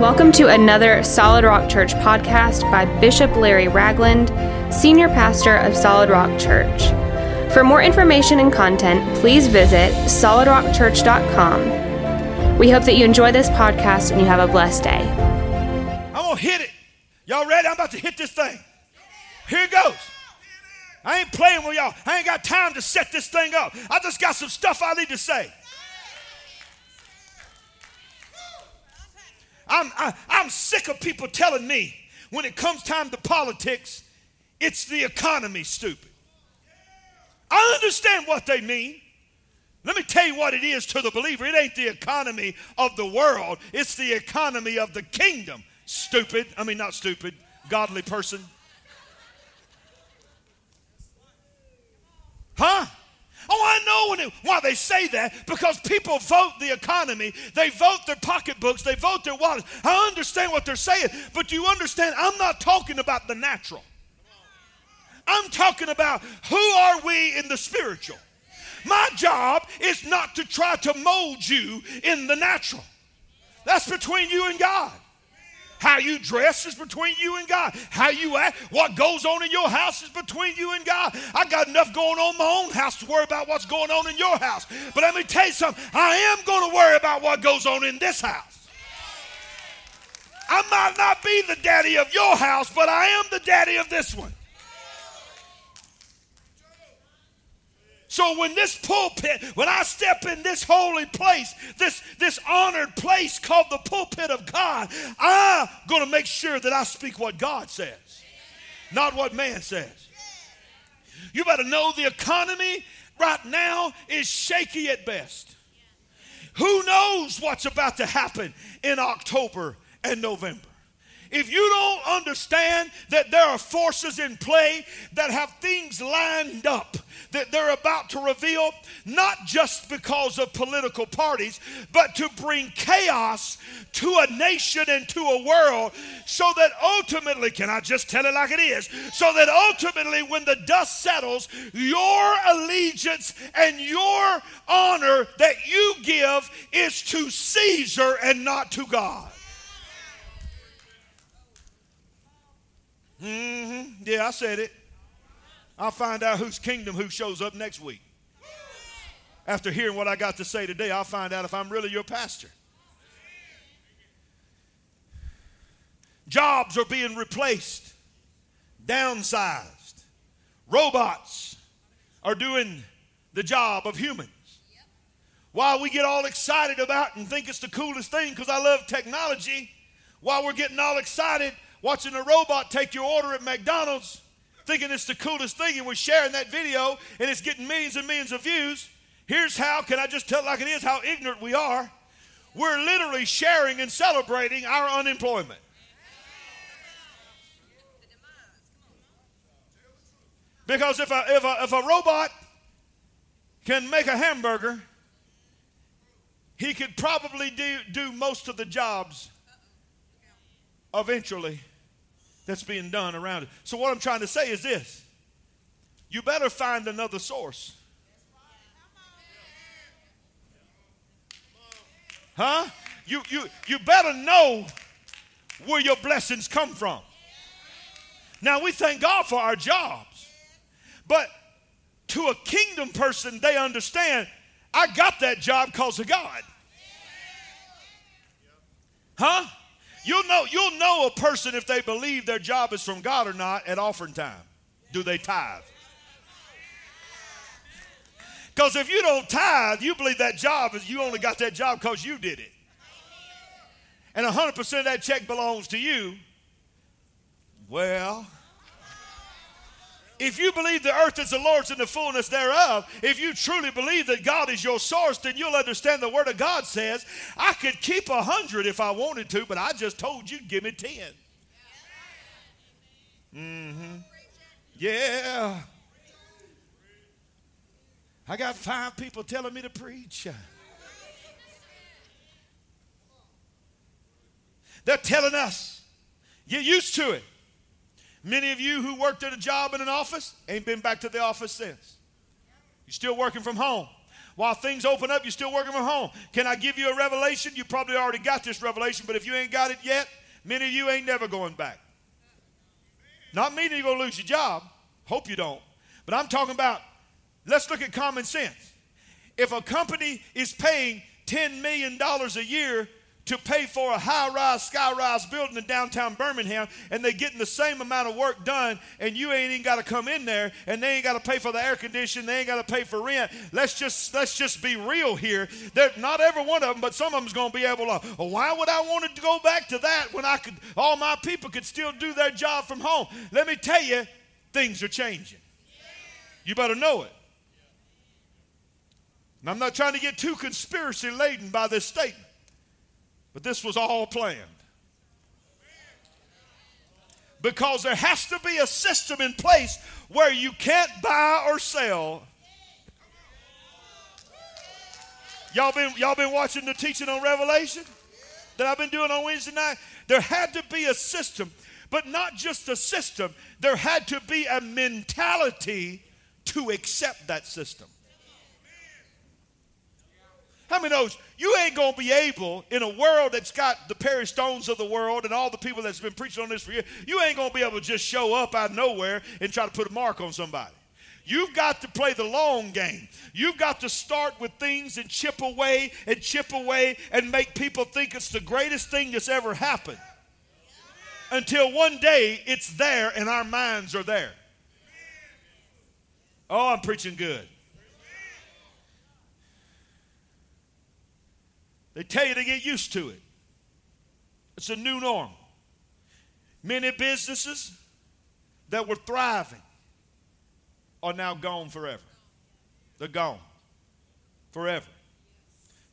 Welcome to another Solid Rock Church podcast by Bishop Larry Ragland, Senior Pastor of Solid Rock Church. For more information and content, please visit solidrockchurch.com. We hope that you enjoy this podcast and you have a blessed day. I'm gonna hit it. Y'all ready? I'm about to hit this thing. Here it goes. I ain't playing with y'all. I ain't got time to set this thing up. I just got some stuff I need to say. I'm, I, am i am sick of people telling me when it comes time to politics, it's the economy, stupid. I understand what they mean. Let me tell you what it is to the believer. It ain't the economy of the world, it's the economy of the kingdom. Stupid. I mean, not stupid, godly person. Huh? Oh, I know when it, why they say that because people vote the economy, they vote their pocketbooks, they vote their wallets. I understand what they're saying, but do you understand, I'm not talking about the natural. I'm talking about who are we in the spiritual. My job is not to try to mold you in the natural. That's between you and God. How you dress is between you and God. How you act, what goes on in your house is between you and God. I got enough going on in my own house to worry about what's going on in your house. But let me tell you something. I am going to worry about what goes on in this house. I might not be the daddy of your house, but I am the daddy of this one. So when this pulpit, when I step in this holy place, this, this honored place called the pulpit of God, I'm going to make sure that I speak what God says, not what man says. You better know the economy right now is shaky at best. Who knows what's about to happen in October and November? If you don't understand that there are forces in play that have things lined up that they're about to reveal, not just because of political parties, but to bring chaos to a nation and to a world so that ultimately, can I just tell it like it is? So that ultimately, when the dust settles, your allegiance and your honor that you give is to Caesar and not to God. Mm-hmm. Yeah, I said it. I'll find out whose kingdom who shows up next week. After hearing what I got to say today, I'll find out if I'm really your pastor. Jobs are being replaced, downsized. Robots are doing the job of humans. While we get all excited about and think it's the coolest thing because I love technology, while we're getting all excited watching a robot take your order at McDonald's, thinking it's the coolest thing, and we're sharing that video and it's getting millions and millions of views. Here's how, can I just tell like it is, how ignorant we are? We're literally sharing and celebrating our unemployment. Because if a, if a, if a robot can make a hamburger, he could probably do, do most of the jobs eventually that's being done around it. So, what I'm trying to say is this you better find another source. Huh? You, you, you better know where your blessings come from. Now, we thank God for our jobs, but to a kingdom person, they understand I got that job because of God. Huh? You'll know, you'll know a person if they believe their job is from God or not at offering time. Do they tithe? Because if you don't tithe, you believe that job is you only got that job because you did it. And 100% of that check belongs to you. Well, if you believe the earth is the Lord's and the fullness thereof, if you truly believe that God is your source, then you'll understand the Word of God says, I could keep a hundred if I wanted to, but I just told you, give me ten. Mm-hmm. Yeah. I got five people telling me to preach. They're telling us, get used to it. Many of you who worked at a job in an office ain't been back to the office since. You're still working from home. While things open up, you're still working from home. Can I give you a revelation? You probably already got this revelation, but if you ain't got it yet, many of you ain't never going back. Not meaning you're going to lose your job. Hope you don't. But I'm talking about, let's look at common sense. If a company is paying $10 million a year to pay for a high rise, sky rise building in downtown Birmingham, and they're getting the same amount of work done, and you ain't even got to come in there, and they ain't got to pay for the air conditioning, they ain't got to pay for rent. Let's just let's just be real here. Not every one of them, but some of them's going to be able to. Well, why would I want to go back to that when I could? All my people could still do their job from home. Let me tell you, things are changing. You better know it. And I'm not trying to get too conspiracy laden by this statement. But this was all planned. Because there has to be a system in place where you can't buy or sell. Y'all been, y'all been watching the teaching on Revelation that I've been doing on Wednesday night? There had to be a system, but not just a system, there had to be a mentality to accept that system. How many knows you ain't gonna be able in a world that's got the Perry Stones of the world and all the people that's been preaching on this for years, you ain't gonna be able to just show up out of nowhere and try to put a mark on somebody. You've got to play the long game. You've got to start with things and chip away and chip away and make people think it's the greatest thing that's ever happened. Until one day it's there and our minds are there. Oh, I'm preaching good. They tell you to get used to it. It's a new norm. Many businesses that were thriving are now gone forever. They're gone forever.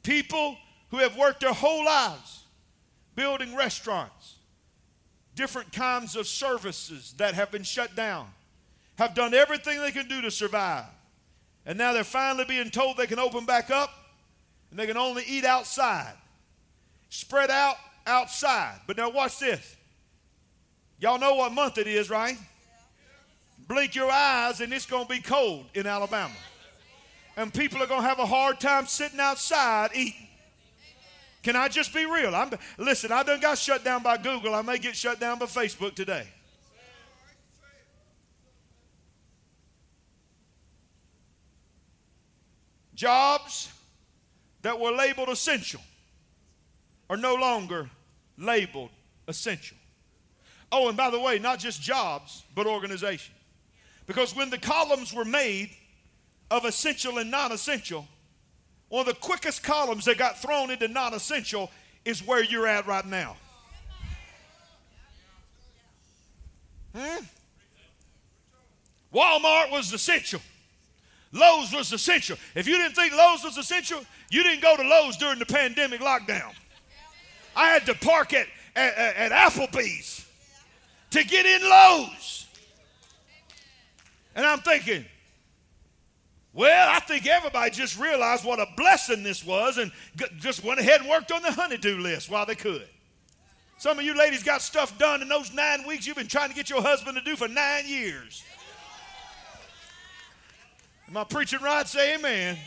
People who have worked their whole lives building restaurants, different kinds of services that have been shut down, have done everything they can do to survive. And now they're finally being told they can open back up and they can only eat outside. Spread out outside. But now watch this. Y'all know what month it is, right? Blink your eyes and it's going to be cold in Alabama. And people are going to have a hard time sitting outside eating. Can I just be real? I'm, listen, I done got shut down by Google. I may get shut down by Facebook today. Jobs that were labeled essential are no longer labeled essential. Oh, and by the way, not just jobs, but organization. Because when the columns were made of essential and non essential, one of the quickest columns that got thrown into non essential is where you're at right now. Hmm? Walmart was essential. Lowe's was essential. If you didn't think Lowe's was essential, you didn't go to Lowe's during the pandemic lockdown. I had to park at, at, at Applebee's to get in Lowe's. And I'm thinking, well, I think everybody just realized what a blessing this was and just went ahead and worked on the honeydew list while they could. Some of you ladies got stuff done in those nine weeks you've been trying to get your husband to do for nine years. Am I preaching right? Say amen.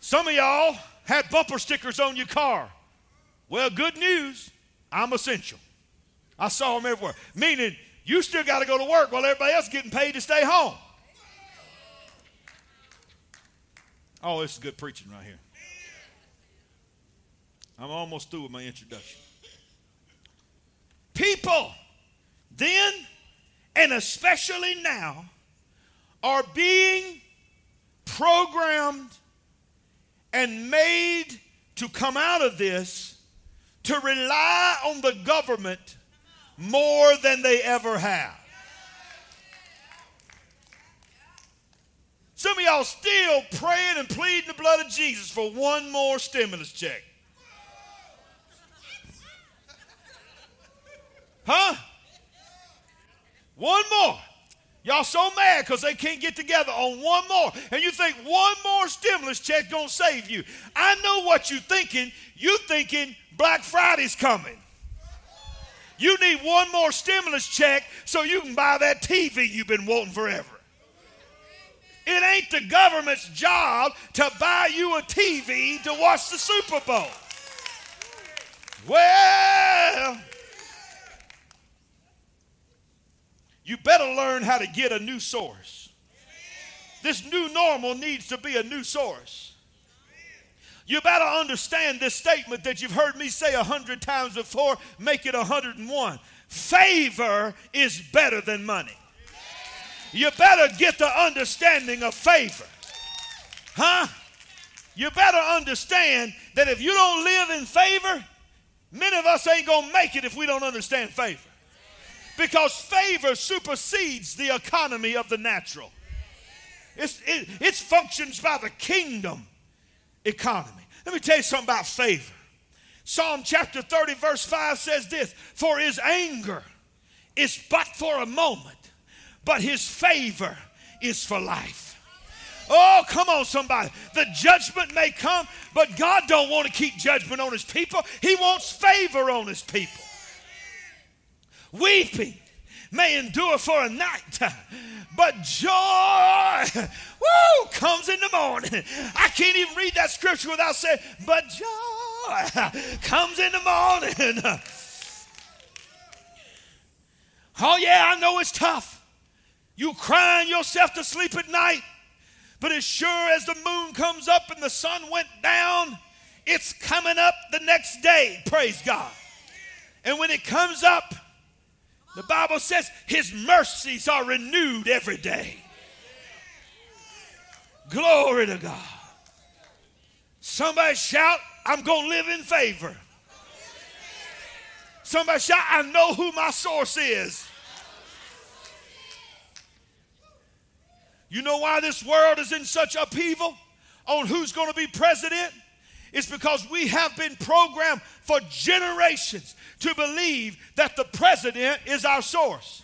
Some of y'all had bumper stickers on your car. Well, good news, I'm essential. I saw them everywhere. Meaning, you still got to go to work while everybody else is getting paid to stay home. Oh, this is good preaching right here. I'm almost through with my introduction. People then and especially now, are being programmed and made to come out of this to rely on the government more than they ever have. Some of y'all still praying and pleading the blood of Jesus for one more stimulus check. Huh? One more. Y'all so mad because they can't get together on one more. And you think one more stimulus check gonna save you. I know what you're thinking. You thinking Black Friday's coming. You need one more stimulus check so you can buy that TV you've been wanting forever. It ain't the government's job to buy you a TV to watch the Super Bowl. Well, you better learn how to get a new source. This new normal needs to be a new source. You better understand this statement that you've heard me say a hundred times before, make it a hundred and one. Favor is better than money. You better get the understanding of favor. Huh? You better understand that if you don't live in favor, many of us ain't to make it if we don't understand favor. Because favor supersedes the economy of the natural. It's, it, it functions by the kingdom economy. Let me tell you something about favor. Psalm chapter 30, verse 5 says this For his anger is but for a moment, but his favor is for life. Oh, come on, somebody. The judgment may come, but God don't want to keep judgment on his people. He wants favor on his people. Weeping may endure for a night, but joy, woo, comes in the morning. I can't even read that scripture without saying, but joy comes in the morning. Oh, yeah, I know it's tough. You crying yourself to sleep at night, but as sure as the moon comes up and the sun went down, it's coming up the next day. Praise God. And when it comes up, the Bible says his mercies are renewed every day. Glory to God. Somebody shout, I'm going to live in favor. Somebody shout, I know who my source is. You know why this world is in such upheaval on who's going to be president? It's because we have been programmed for generations to believe that the president is our source.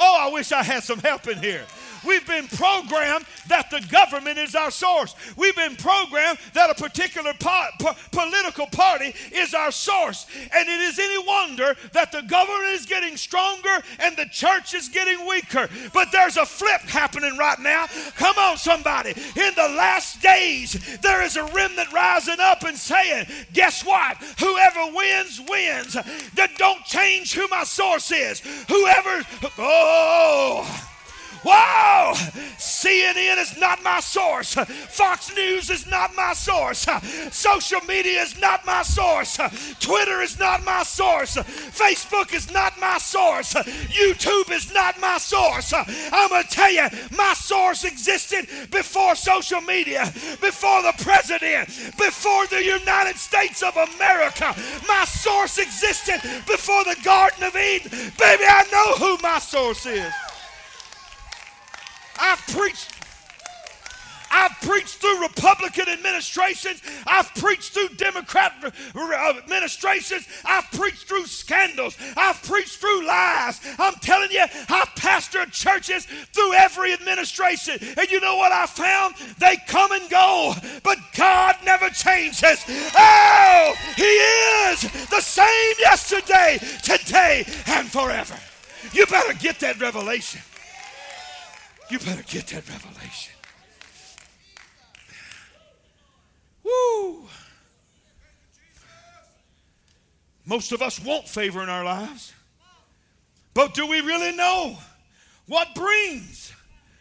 Oh, I wish I had some help in here. We've been programmed that the government is our source. We've been programmed that a particular po- po- political party is our source. And it is any wonder that the government is getting stronger and the church is getting weaker. But there's a flip happening right now. Come on, somebody. In the last days, there is a remnant rising up and saying, Guess what? Whoever wins, wins. That don't change who my source is. Whoever, oh, Whoa! CNN is not my source. Fox News is not my source. Social media is not my source. Twitter is not my source. Facebook is not my source. YouTube is not my source. I'm going to tell you, my source existed before social media, before the president, before the United States of America. My source existed before the Garden of Eden. Baby, I know who my source is. I've preached I've preached through Republican administrations. I've preached through Democrat uh, administrations. I've preached through scandals. I've preached through lies. I'm telling you, I've pastored churches through every administration. And you know what I found? They come and go, but God never changes. Oh, He is the same yesterday, today, and forever. You better get that revelation. You better get that revelation. Woo! Most of us want favor in our lives. But do we really know what brings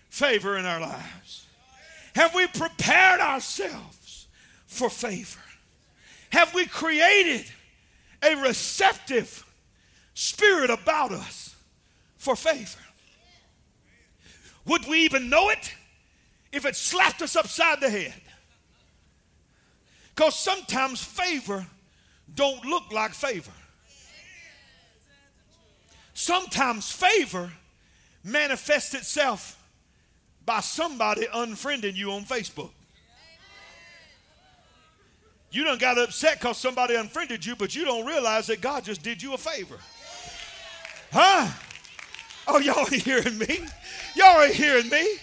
favor in our lives? Have we prepared ourselves for favor? Have we created a receptive spirit about us for favor? Would we even know it if it slapped us upside the head? Because sometimes favor don't look like favor. Sometimes favor manifests itself by somebody unfriending you on Facebook. You don't got upset because somebody unfriended you, but you don't realize that God just did you a favor. Huh? Oh, y'all ain't hearing me. Y'all ain't hearing me.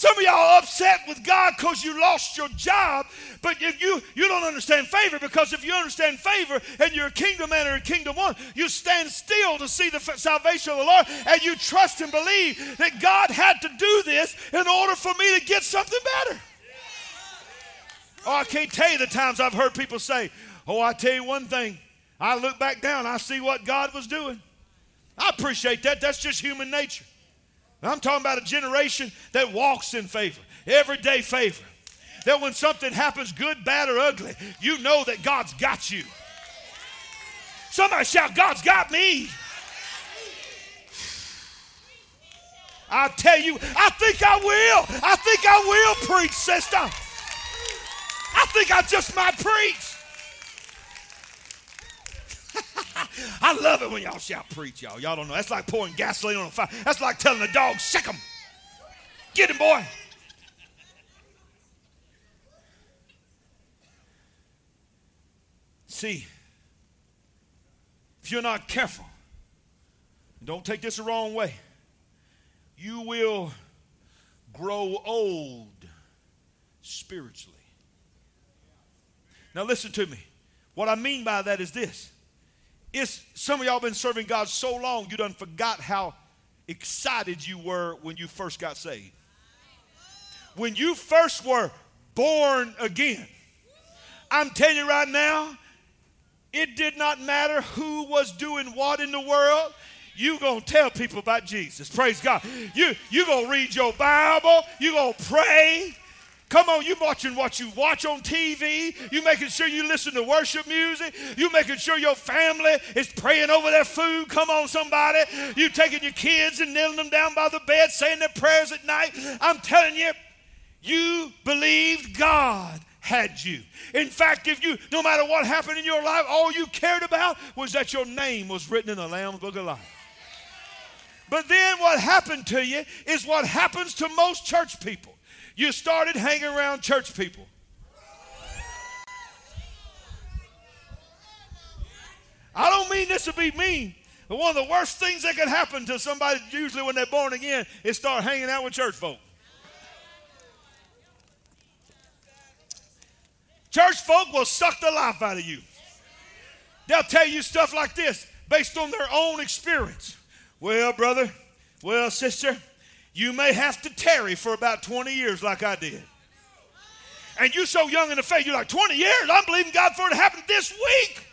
Some of y'all upset with God because you lost your job, but if you you don't understand favor because if you understand favor and you're a kingdom man or a kingdom one, you stand still to see the salvation of the Lord and you trust and believe that God had to do this in order for me to get something better. Oh, I can't tell you the times I've heard people say, "Oh, I tell you one thing, I look back down, I see what God was doing." I appreciate that. That's just human nature. I'm talking about a generation that walks in favor, everyday favor. That when something happens, good, bad, or ugly, you know that God's got you. Somebody shout, God's got me. I tell you, I think I will. I think I will preach, sister. I think I just might preach. I love it when y'all shout preach, y'all. Y'all don't know. That's like pouring gasoline on a fire. That's like telling a dog, sick him. Get him, boy. See, if you're not careful, don't take this the wrong way, you will grow old spiritually. Now, listen to me. What I mean by that is this it's some of y'all been serving God so long you done forgot how excited you were when you first got saved. When you first were born again. I'm telling you right now, it did not matter who was doing what in the world. You gonna tell people about Jesus. Praise God. You you gonna read your Bible. You gonna pray. Come on, you watching what you watch on TV. You making sure you listen to worship music. You making sure your family is praying over their food. Come on, somebody. You taking your kids and kneeling them down by the bed, saying their prayers at night. I'm telling you, you believed God had you. In fact, if you, no matter what happened in your life, all you cared about was that your name was written in the Lamb's Book of Life. But then what happened to you is what happens to most church people. You started hanging around church people. I don't mean this to be mean, but one of the worst things that can happen to somebody, usually when they're born again, is start hanging out with church folk. Church folk will suck the life out of you. They'll tell you stuff like this based on their own experience. Well, brother, well, sister, you may have to tarry for about 20 years like I did. And you're so young in the faith, you're like, 20 years? I'm believing God for it to happen this week.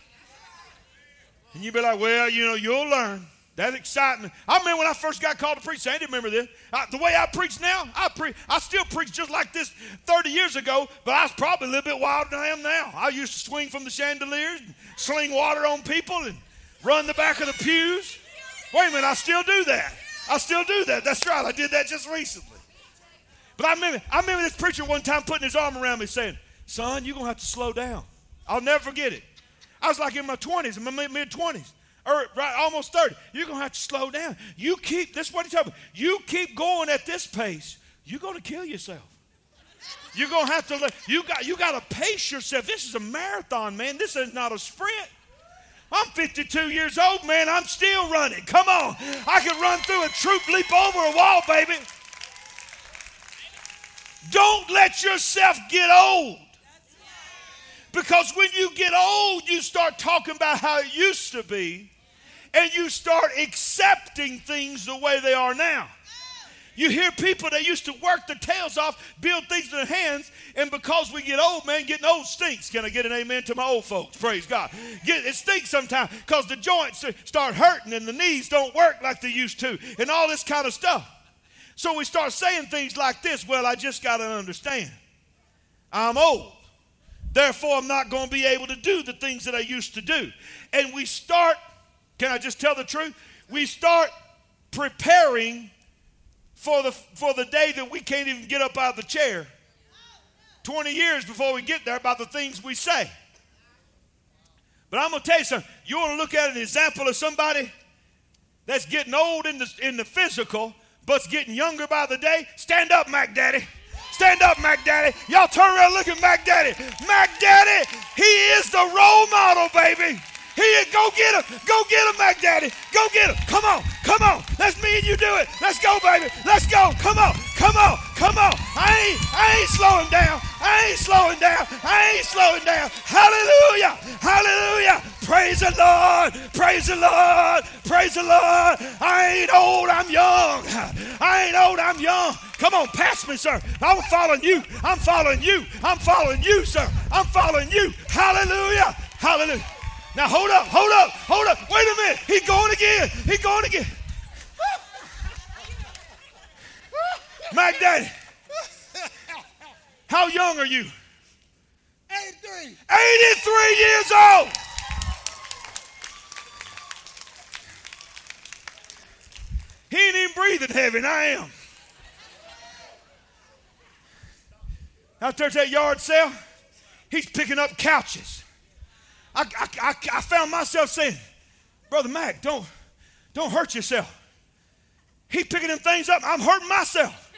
And you'd be like, well, you know, you'll learn. That's exciting. I remember when I first got called to preach. I didn't remember this. I, the way I preach now, I pre- I still preach just like this 30 years ago, but I was probably a little bit wilder than I am now. I used to swing from the chandeliers, and sling water on people, and run the back of the pews. Wait a minute, I still do that. I still do that. That's right. I did that just recently. But I remember, I remember this preacher one time putting his arm around me saying, Son, you're going to have to slow down. I'll never forget it. I was like in my 20s, in my mid 20s, or right, almost 30. You're going to have to slow down. You keep, this is what he's talking about. You keep going at this pace, you're going to kill yourself. You're going to have to, you got, you got to pace yourself. This is a marathon, man. This is not a sprint. I'm 52 years old, man. I'm still running. Come on. I can run through a troop, leap over a wall, baby. Don't let yourself get old. Because when you get old, you start talking about how it used to be, and you start accepting things the way they are now. You hear people that used to work their tails off, build things with their hands, and because we get old, man, getting old stinks. Can I get an amen to my old folks? Praise God. Get, it stinks sometimes because the joints start hurting and the knees don't work like they used to, and all this kind of stuff. So we start saying things like this Well, I just got to understand. I'm old. Therefore, I'm not going to be able to do the things that I used to do. And we start, can I just tell the truth? We start preparing for the, for the day that we can't even get up out of the chair 20 years before we get there about the things we say. But I'm going to tell you something. You want to look at an example of somebody that's getting old in the, in the physical, but's getting younger by the day? Stand up, Mac Daddy. Stand up, Mac Daddy. Y'all turn around look at Mac Daddy. Mac Daddy, he is the role model, baby. He. Go get him. Go get him, Mac Daddy. Go get him. Come on. Come on. Let's me and you do it. Let's go, baby. Let's go. Come on. Come on. Come on. I ain't, I ain't slowing down. I ain't slowing down. I ain't slowing down. Hallelujah. Hallelujah. Praise the Lord. Praise the Lord. Praise the Lord. I ain't old. I'm young. I ain't old. I'm young. Come on, pass me, sir. I'm following you. I'm following you. I'm following you, sir. I'm following you. Hallelujah. Hallelujah. Now hold up, hold up, hold up. Wait a minute. He's going again. He's going again. Mac Daddy. How young are you? 83. 83 years old. He ain't even breathing heavy, and I am. Out there at that yard sale, he's picking up couches. I, I, I, found myself saying, Brother Mac, don't, don't hurt yourself. He's picking them things up. I'm hurting myself.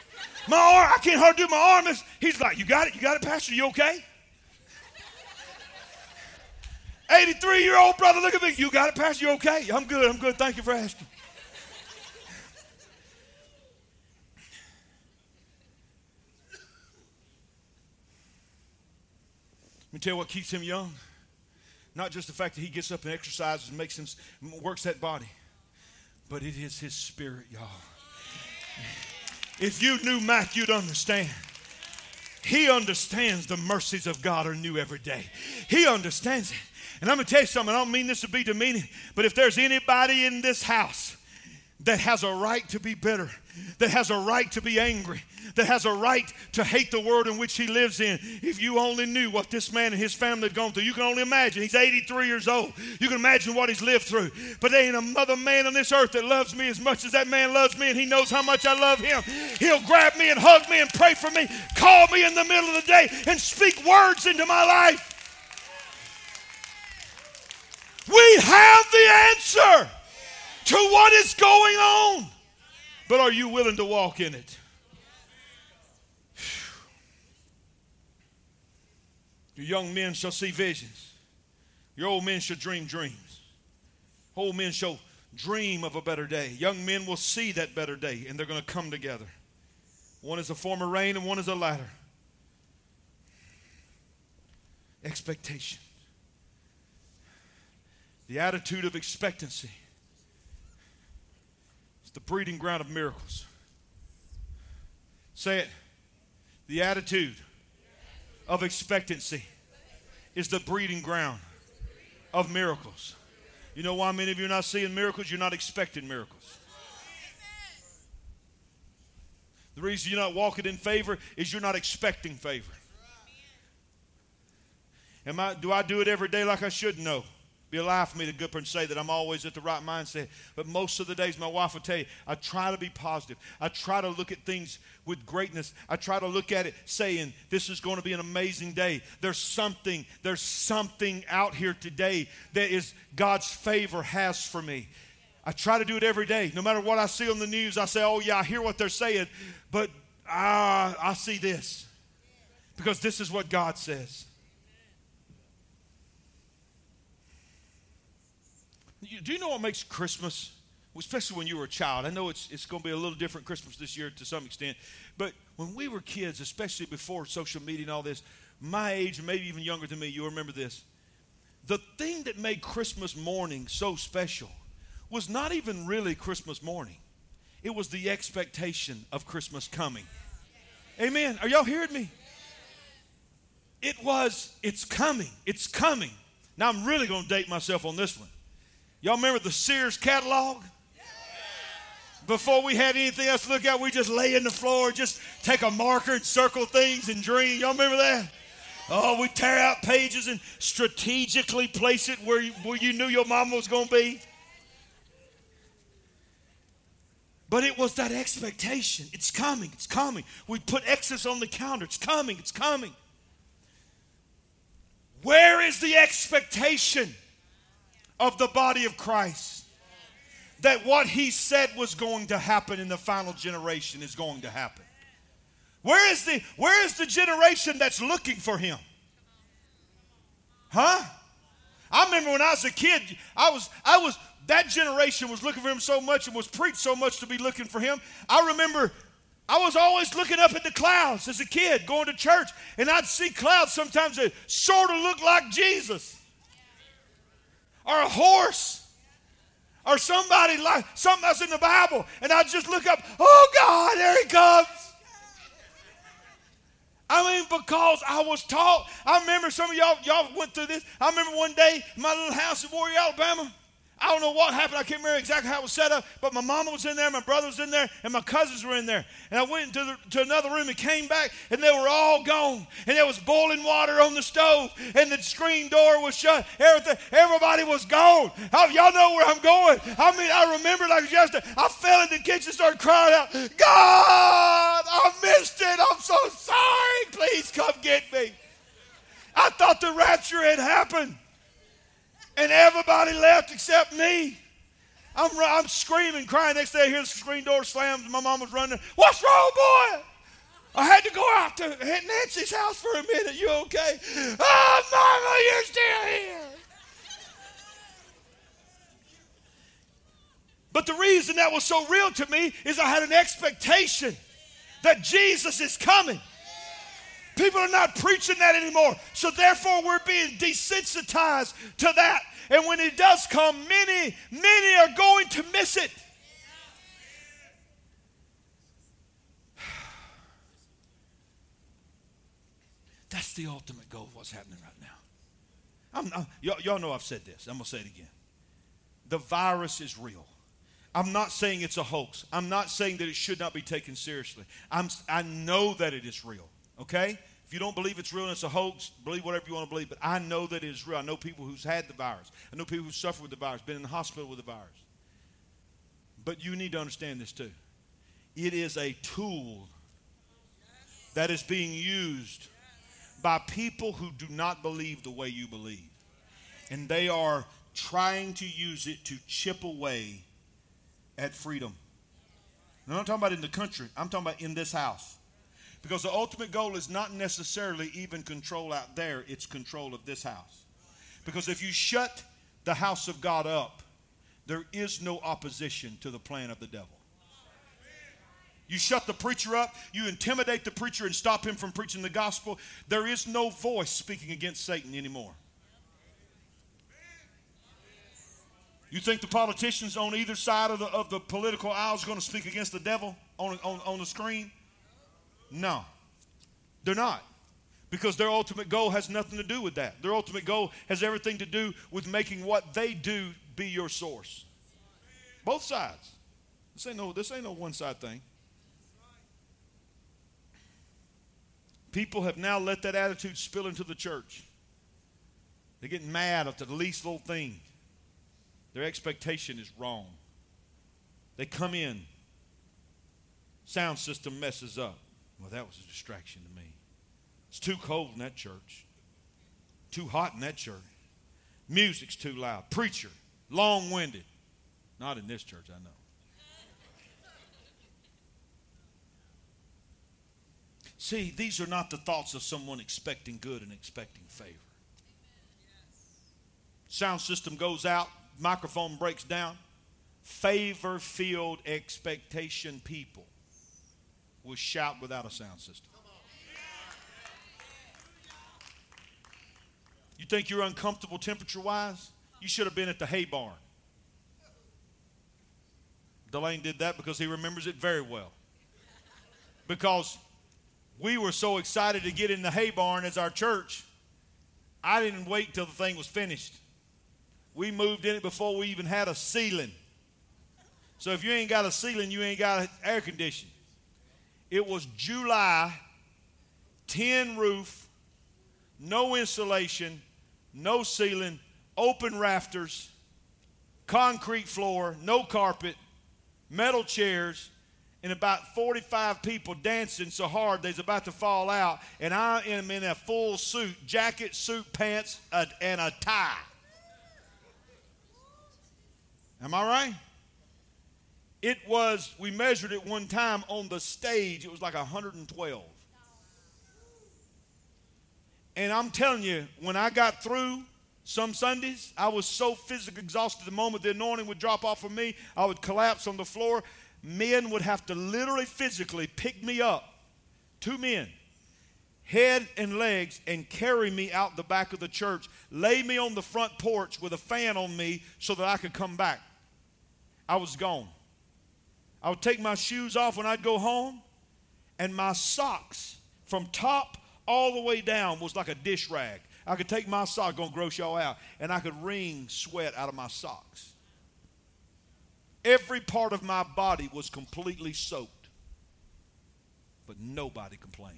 My arm, I can't hardly do my arm. He's like, You got it? You got it, Pastor? You okay? 83 year old brother, look at me. You got it, Pastor? You okay? I'm good. I'm good. Thank you for asking. Let me tell you what keeps him young. Not just the fact that he gets up and exercises and makes him works that body, but it is his spirit, y'all. If you knew Mac, you'd understand. He understands the mercies of God are new every day. He understands it. And I'm going to tell you something, I don't mean this to be demeaning, but if there's anybody in this house that has a right to be bitter, that has a right to be angry, that has a right to hate the world in which he lives in. If you only knew what this man and his family had gone through, you can only imagine. He's 83 years old. You can imagine what he's lived through. But there ain't another man on this earth that loves me as much as that man loves me, and he knows how much I love him. He'll grab me and hug me and pray for me, call me in the middle of the day, and speak words into my life. We have the answer to what is going on. But are you willing to walk in it? Your young men shall see visions. Your old men shall dream dreams. Old men shall dream of a better day. Young men will see that better day and they're going to come together. One is a former rain and one is a latter. Expectation. The attitude of expectancy is the breeding ground of miracles. Say it. The attitude of expectancy is the breeding ground of miracles. You know why many of you are not seeing miracles? You're not expecting miracles. The reason you're not walking in favor is you're not expecting favor. Am I, do I do it every day like I should? No be a lie for me to go up and say that I'm always at the right mindset. But most of the days, my wife will tell you, I try to be positive. I try to look at things with greatness. I try to look at it saying, this is going to be an amazing day. There's something, there's something out here today that is God's favor has for me. I try to do it every day. No matter what I see on the news, I say, oh, yeah, I hear what they're saying, but ah, I see this. Because this is what God says. Do you know what makes Christmas, especially when you were a child? I know it's, it's going to be a little different Christmas this year to some extent, but when we were kids, especially before social media and all this, my age, maybe even younger than me, you remember this. The thing that made Christmas morning so special was not even really Christmas morning, it was the expectation of Christmas coming. Amen. Are y'all hearing me? It was, it's coming, it's coming. Now I'm really going to date myself on this one. Y'all remember the Sears catalog? Before we had anything else to look at, we just lay in the floor, just take a marker and circle things and dream. Y'all remember that? Oh, we tear out pages and strategically place it where you, where you knew your mama was going to be. But it was that expectation. It's coming, it's coming. We put X's on the counter. It's coming, it's coming. Where is the expectation? Of the body of Christ. That what he said was going to happen in the final generation is going to happen. Where is the, where is the generation that's looking for him? Huh? I remember when I was a kid, I was, I was, that generation was looking for him so much and was preached so much to be looking for him. I remember I was always looking up at the clouds as a kid going to church, and I'd see clouds sometimes that sort of looked like Jesus or a horse or somebody like something that's in the Bible, and I'd just look up, oh God, there he comes. I mean, because I was taught. I remember some of y'all y'all went through this. I remember one day my little house in Warrior, Alabama. I don't know what happened. I can't remember exactly how it was set up, but my mama was in there, my brother was in there, and my cousins were in there. And I went into the, to another room and came back, and they were all gone. And there was boiling water on the stove, and the screen door was shut. Everything, everybody was gone. How, y'all know where I'm going. I mean, I remember like yesterday. I fell in the kitchen, started crying out, God, I missed it. I'm so sorry. Please come get me. I thought the rapture had happened and everybody left except me. I'm, I'm screaming, crying. Next day, I hear the screen door slams. My mom was running. What's wrong, boy? I had to go out to Nancy's house for a minute. You okay? Oh, Mama, you're still here. But the reason that was so real to me is I had an expectation that Jesus is coming. People are not preaching that anymore. So therefore, we're being desensitized to that. And when it does come, many, many are going to miss it. That's the ultimate goal of what's happening right now. I'm, I'm, y'all, y'all know I've said this. I'm going to say it again. The virus is real. I'm not saying it's a hoax. I'm not saying that it should not be taken seriously. I'm, I know that it is real, okay? If you don't believe it's real and it's a hoax, believe whatever you want to believe. But I know that it is real. I know people who's had the virus. I know people who suffered with the virus, been in the hospital with the virus. But you need to understand this too. It is a tool that is being used by people who do not believe the way you believe. And they are trying to use it to chip away at freedom. Now, I'm not talking about in the country, I'm talking about in this house. Because the ultimate goal is not necessarily even control out there, it's control of this house. Because if you shut the house of God up, there is no opposition to the plan of the devil. You shut the preacher up, you intimidate the preacher and stop him from preaching the gospel. There is no voice speaking against Satan anymore. You think the politicians on either side of the, of the political aisle is going to speak against the devil on, on, on the screen? No, they're not. Because their ultimate goal has nothing to do with that. Their ultimate goal has everything to do with making what they do be your source. Both sides. This ain't no, this ain't no one side thing. People have now let that attitude spill into the church. They're getting mad at the least little thing. Their expectation is wrong. They come in, sound system messes up. Well, that was a distraction to me. It's too cold in that church, too hot in that church. Music's too loud. Preacher, long winded. Not in this church, I know. See, these are not the thoughts of someone expecting good and expecting favor. Sound system goes out, microphone breaks down. Favor filled expectation people will shout without a sound system. You think you're uncomfortable temperature wise? You should have been at the hay barn. Delane did that because he remembers it very well. Because we were so excited to get in the hay barn as our church, I didn't wait till the thing was finished. We moved in it before we even had a ceiling. So if you ain't got a ceiling, you ain't got air conditioning. It was July, tin roof, no insulation, no ceiling, open rafters, concrete floor, no carpet, metal chairs, and about 45 people dancing so hard they's about to fall out. And I am in a full suit, jacket, suit, pants, and a tie. Am I right? It was, we measured it one time on the stage, it was like 112. And I'm telling you, when I got through Some Sundays, I was so physically exhausted the moment the anointing would drop off of me, I would collapse on the floor. Men would have to literally physically pick me up, two men, head and legs, and carry me out the back of the church, lay me on the front porch with a fan on me so that I could come back. I was gone. I would take my shoes off when I'd go home, and my socks from top all the way down was like a dish rag. I could take my sock, gonna gross y'all out, and I could wring sweat out of my socks. Every part of my body was completely soaked, but nobody complained.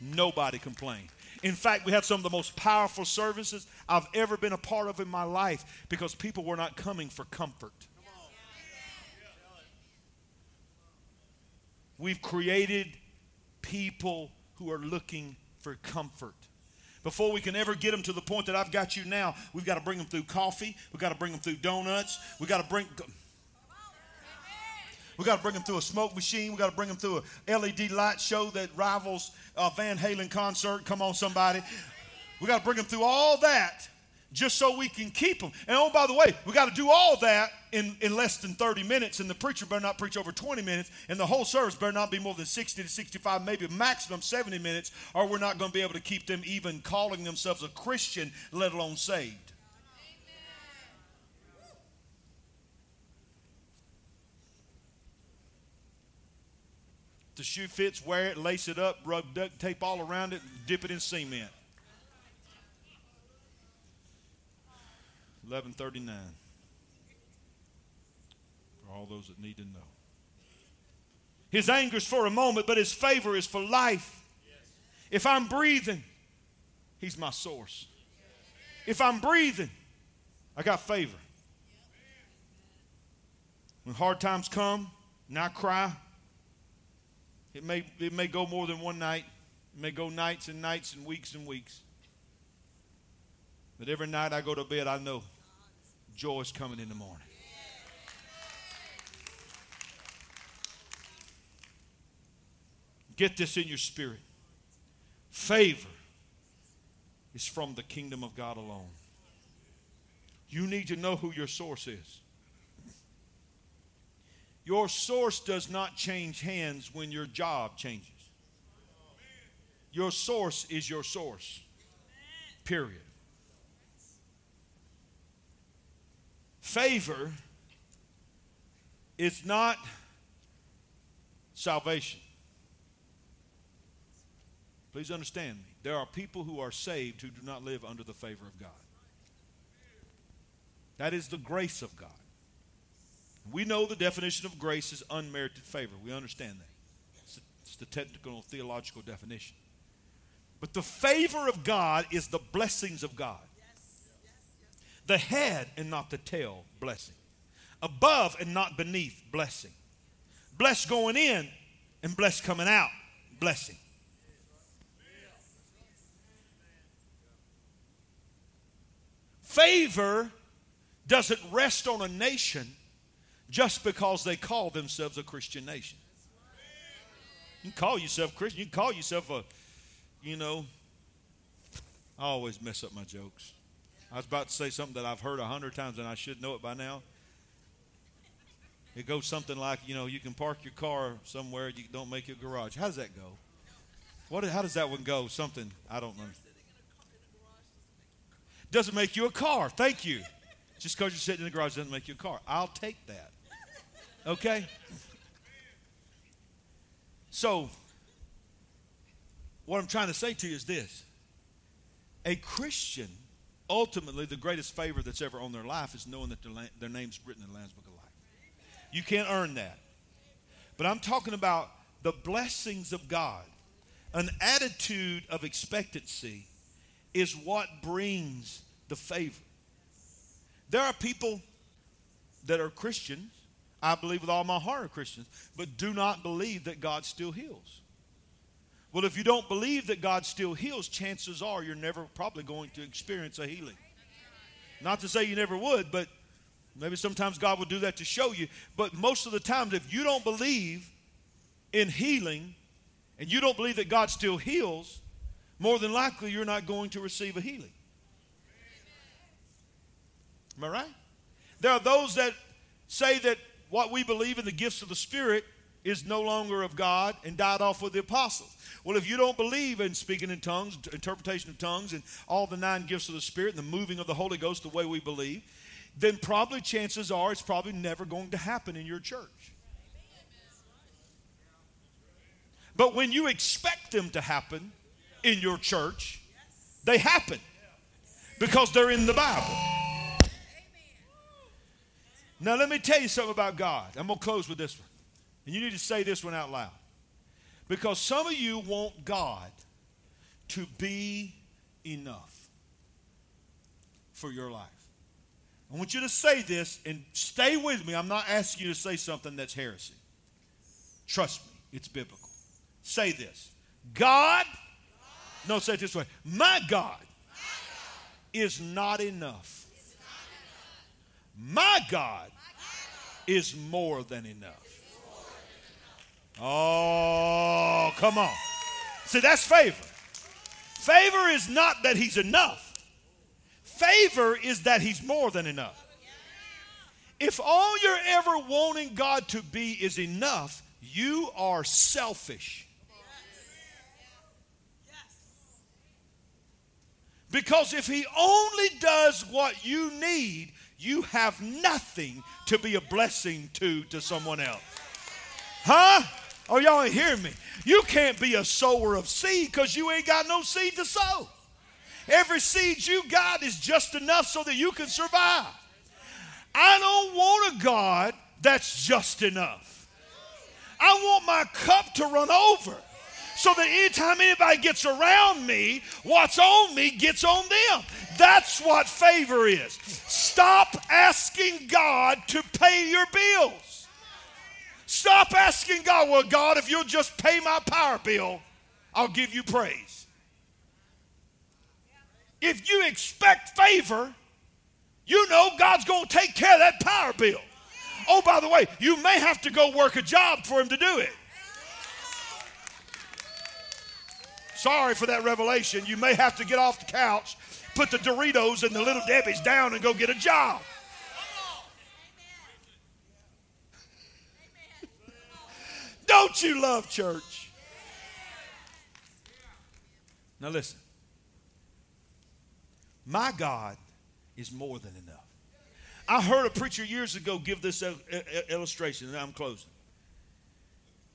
Nobody complained. In fact, we had some of the most powerful services I've ever been a part of in my life because people were not coming for comfort. We've created people who are looking for comfort. Before we can ever get them to the point that I've got you now, we've got to bring them through coffee. We've got to bring them through donuts. We've got to bring. We got to bring them through a smoke machine. We got to bring them through a LED light show that rivals a Van Halen concert. Come on, somebody. We got to bring them through all that just so we can keep them. And oh, by the way, we got to do all that in, in less than 30 minutes, and the preacher better not preach over 20 minutes, and the whole service better not be more than 60 to 65, maybe maximum 70 minutes, or we're not going to be able to keep them even calling themselves a Christian, let alone saved. the shoe fits, wear it, lace it up, rub duct tape all around it, dip it in cement. 1139. For all those that need to know. His anger is for a moment, but his favor is for life. If I'm breathing, he's my source. If I'm breathing, I got favor. When hard times come and I cry, it may, it may go more than one night. It may go nights and nights and weeks and weeks. But every night I go to bed, I know joy is coming in the morning. Get this in your spirit. Favor is from the kingdom of God alone. You need to know who your source is. Your source does not change hands when your job changes. Your source is your source. Period. Favor is not salvation. Please understand me. There are people who are saved who do not live under the favor of God. That is the grace of God. We know the definition of grace is unmerited favor. We understand that. It's, it's the technical theological definition. But the favor of God is the blessings of God. The head and not the tail blessing. Above and not beneath blessing. Blessed going in and blessed coming out blessing. Favor doesn't rest on a nation just because they call themselves a Christian nation. You can call yourself Christian. You can call yourself a, you know, I always mess up my jokes. I was about to say something that I've heard a hundred times and I should know it by now. It goes something like, you know, you can park your car somewhere, you don't make your garage. How does that go? What, how does that one go? Something, I don't know. Doesn't make you a car. Thank you. Just because you're sitting in the garage doesn't make you a car. I'll take that. Okay? So, what I'm trying to say to you is this a Christian, ultimately, the greatest favor that's ever on their life is knowing that their, their name's written in the Lamb's Book of Life. You can't earn that. But I'm talking about the blessings of God. An attitude of expectancy is what brings the favor. There are people that are Christians I believe with all my heart are Christians, but do not believe that God still heals. Well, if you don't believe that God still heals, chances are you're never probably going to experience a healing. Not to say you never would, but maybe sometimes God will do that to show you. But most of the times, if you don't believe in healing and you don't believe that God still heals, more than likely you're not going to receive a healing. Am I right? There are those that say that what we believe in the gifts of the Spirit is no longer of God and died off with the apostles. Well, if you don't believe in speaking in tongues, interpretation of tongues, and all the nine gifts of the Spirit and the moving of the Holy Ghost the way we believe, then probably chances are it's probably never going to happen in your church. But when you expect them to happen in your church, they happen because they're in the Bible. Now, let me tell you something about God. I'm going to close with this one. And you need to say this one out loud. Because some of you want God to be enough for your life. I want you to say this and stay with me. I'm not asking you to say something that's heresy. Trust me, it's biblical. Say this God, no, say it this way My God is not enough. My God is more than enough. Oh, come on. See, that's favor. Favor is not that he's enough, favor is that he's more than enough. If all you're ever wanting God to be is enough, you are selfish. Because if he only does what you need, you have nothing to be a blessing to to someone else. Huh? Oh, y'all ain't hearing me. You can't be a sower of seed because you ain't got no seed to sow. Every seed you got is just enough so that you can survive. I don't want a God that's just enough. I want my cup to run over so that anytime anybody gets around me, what's on me gets on them. That's what favor is. Stop asking God to pay your bills. Stop asking God, well, God, if you'll just pay my power bill, I'll give you praise. If you expect favor, you know God's going to take care of that power bill. Oh, by the way, you may have to go work a job for Him to do it. Sorry for that revelation. You may have to get off the couch, put the Doritos and the little Debbie's down, and go get a job. Don't you love church? Now listen. My God is more than enough. I heard a preacher years ago give this illustration, and I'm closing.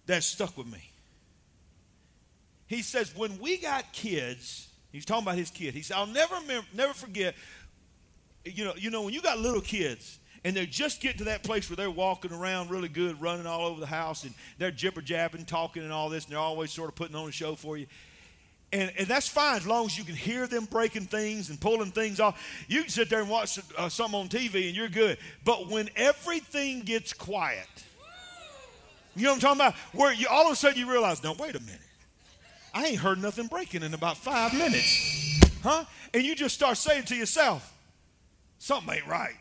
That stuck with me. He says, when we got kids, he's talking about his kid. He said, I'll never never forget, you know, you know, when you got little kids and they're just getting to that place where they're walking around really good, running all over the house, and they're jibber jabbing, talking, and all this, and they're always sort of putting on a show for you. And, and that's fine as long as you can hear them breaking things and pulling things off. You can sit there and watch uh, something on TV and you're good. But when everything gets quiet, you know what I'm talking about? Where you, all of a sudden you realize, no, wait a minute. I ain't heard nothing breaking in about five minutes. Huh? And you just start saying to yourself, something ain't right.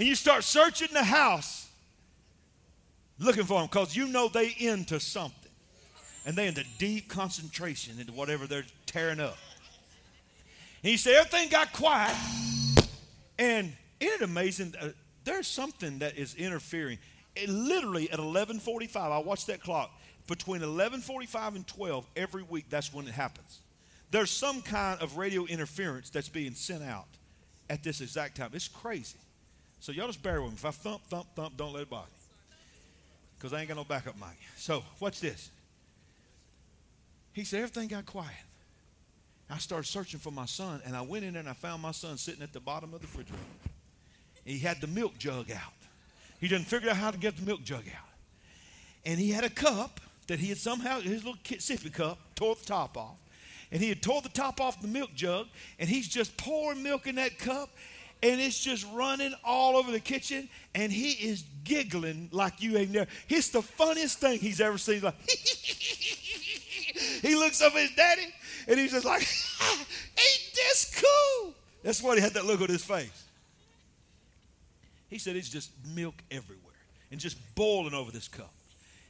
And you start searching the house looking for them because you know they into something. And they into deep concentration into whatever they're tearing up. And you say, everything got quiet. And isn't it amazing? Uh, there's something that is interfering. It, literally at 11:45, I watched that clock between 11:45 and 12 every week that's when it happens there's some kind of radio interference that's being sent out at this exact time it's crazy so y'all just bear with me. If i thump thump thump don't let it bother because i ain't got no backup mic. So what's this. He said everything got quiet. I started searching for my son and i went in there and i found my son sitting at the bottom of the refrigerator. He had the milk jug out. He didn't figure out how to get the milk jug out. And he had a cup that he had somehow, his little sippy cup, tore the top off. And he had tore the top off the milk jug, and he's just pouring milk in that cup, and it's just running all over the kitchen, and he is giggling like you ain't never. It's the funniest thing he's ever seen. Like, he looks up at his daddy, and he's just like, ain't this cool? That's why he had that look on his face. He said it's just milk everywhere and just boiling over this cup.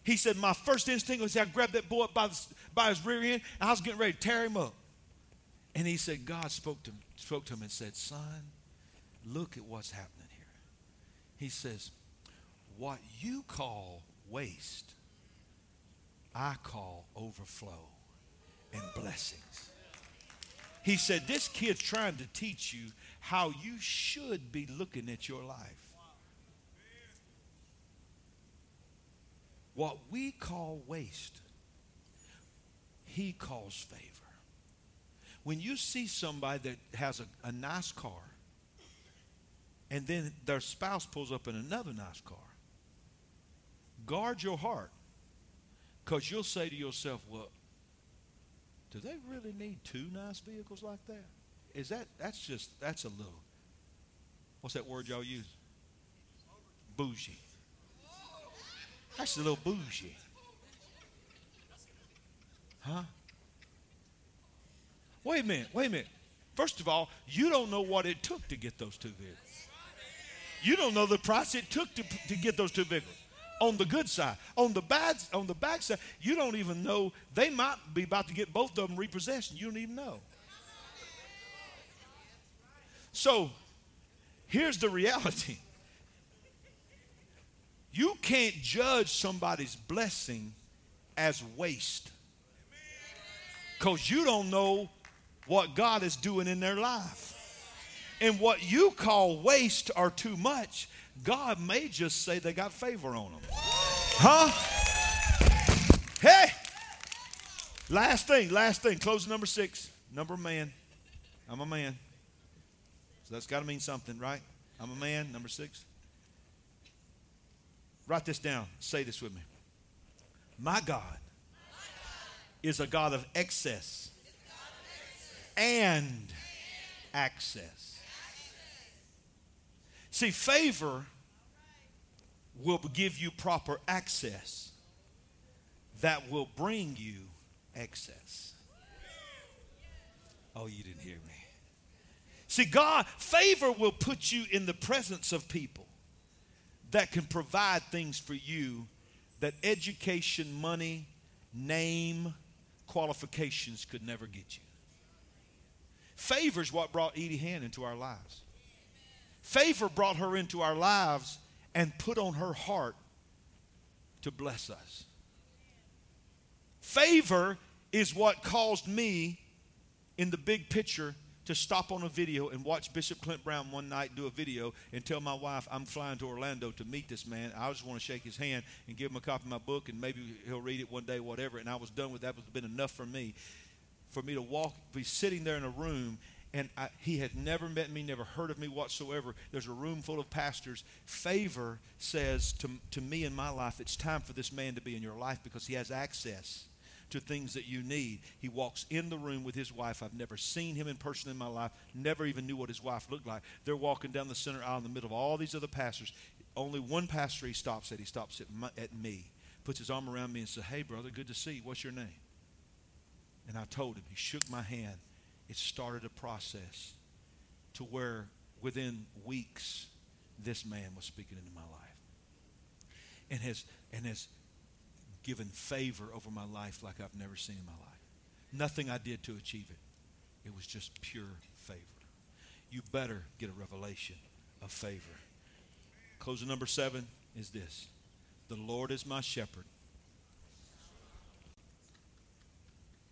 He said, My first instinct was I grabbed that boy by, the, by his rear end and I was getting ready to tear him up. And he said, God spoke to, spoke to him and said, Son, look at what's happening here. He says, What you call waste, I call overflow and blessings. He said, This kid's trying to teach you how you should be looking at your life. What we call waste, he calls favor. When you see somebody that has a, a nice car, and then their spouse pulls up in another nice car, guard your heart. Because you'll say to yourself, well, do they really need two nice vehicles like that? Is that, that's just, that's a little, what's that word y'all use? Bougie. That's a little bougie. Huh? Wait a minute, wait a minute. First of all, you don't know what it took to get those two vehicles. You don't know the price it took to, to get those two vehicles. On the good side. On the bad on the back side, you don't even know they might be about to get both of them repossessed. You don't even know. So here's the reality. You can't judge somebody's blessing as waste. Because you don't know what God is doing in their life. And what you call waste or too much, God may just say they got favor on them. Huh? Hey! Last thing, last thing. Close number six. Number man. I'm a man. So that's got to mean something, right? I'm a man. Number six. Write this down. Say this with me. My God is a God of excess and access. See, favor will give you proper access that will bring you excess. Oh, you didn't hear me. See, God, favor will put you in the presence of people that can provide things for you that education, money, name, qualifications could never get you. Favor is what brought Edie Hand into our lives. Favor brought her into our lives and put on her heart to bless us. Favor is what caused me in the big picture to stop on a video and watch Bishop Clint Brown one night do a video and tell my wife I'm flying to Orlando to meet this man. I just want to shake his hand and give him a copy of my book and maybe he'll read it one day, whatever. And I was done with that. It been enough for me, for me to walk, be sitting there in a room and I, he had never met me, never heard of me whatsoever. There's a room full of pastors. Favor says to, to me in my life, it's time for this man to be in your life because he has access to things that you need. He walks in the room with his wife. I've never seen him in person in my life, never even knew what his wife looked like. They're walking down the center aisle in the middle of all these other pastors. Only one pastor he stops at. He stops at, my, at me, puts his arm around me and says, Hey, brother, good to see you. What's your name? And I told him. He shook my hand. It started a process to where within weeks, this man was speaking into my life and has, and has given favor over my life like I've never seen in my life. Nothing I did to achieve it. It was just pure favor. You better get a revelation of favor. Closing number seven is this The Lord is my shepherd.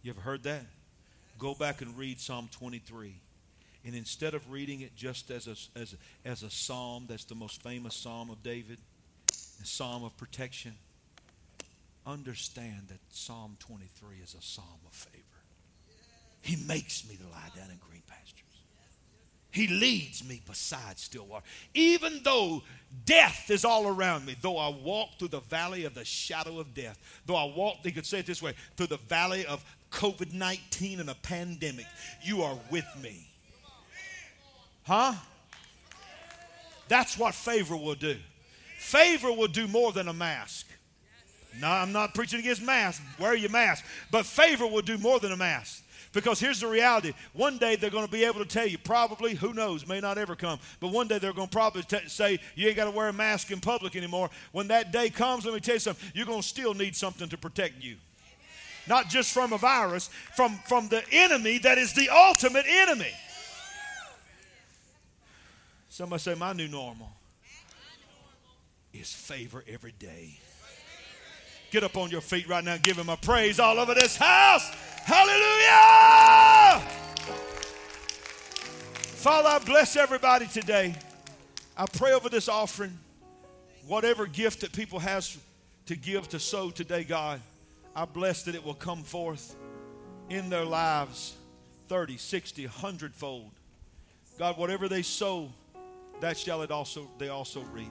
You ever heard that? Go back and read Psalm 23. And instead of reading it just as a, as a, as a psalm, that's the most famous psalm of David, a psalm of protection, understand that Psalm 23 is a psalm of favor. He makes me to lie down in green pastures. He leads me beside still water. Even though death is all around me, though I walk through the valley of the shadow of death, though I walk, they could say it this way, through the valley of COVID 19 and a pandemic, you are with me. Huh? That's what favor will do. Favor will do more than a mask. No, I'm not preaching against masks. Wear your mask. But favor will do more than a mask. Because here's the reality. One day they're going to be able to tell you, probably, who knows, may not ever come, but one day they're going to probably t- say, you ain't got to wear a mask in public anymore. When that day comes, let me tell you something, you're going to still need something to protect you. Not just from a virus, from, from the enemy that is the ultimate enemy. Somebody say, My new normal is favor every day. Get up on your feet right now. and Give him a praise all over this house. Hallelujah. Father, I bless everybody today. I pray over this offering. Whatever gift that people has to give to sow today, God, I bless that it will come forth in their lives 30, 60, 100 fold. God, whatever they sow, that shall it also they also reap.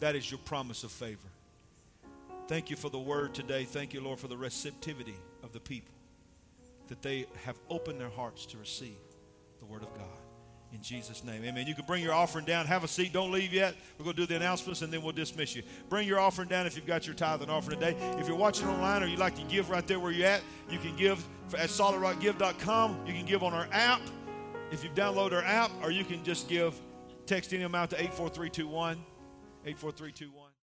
That is your promise of favor. Thank you for the word today. Thank you, Lord, for the receptivity of the people that they have opened their hearts to receive the word of God. In Jesus' name. Amen. You can bring your offering down. Have a seat. Don't leave yet. We're going to do the announcements and then we'll dismiss you. Bring your offering down if you've got your tithe and offering today. If you're watching online or you'd like to give right there where you're at, you can give at solidrockgive.com. You can give on our app if you've downloaded our app, or you can just give, text any amount to 84321. 84321.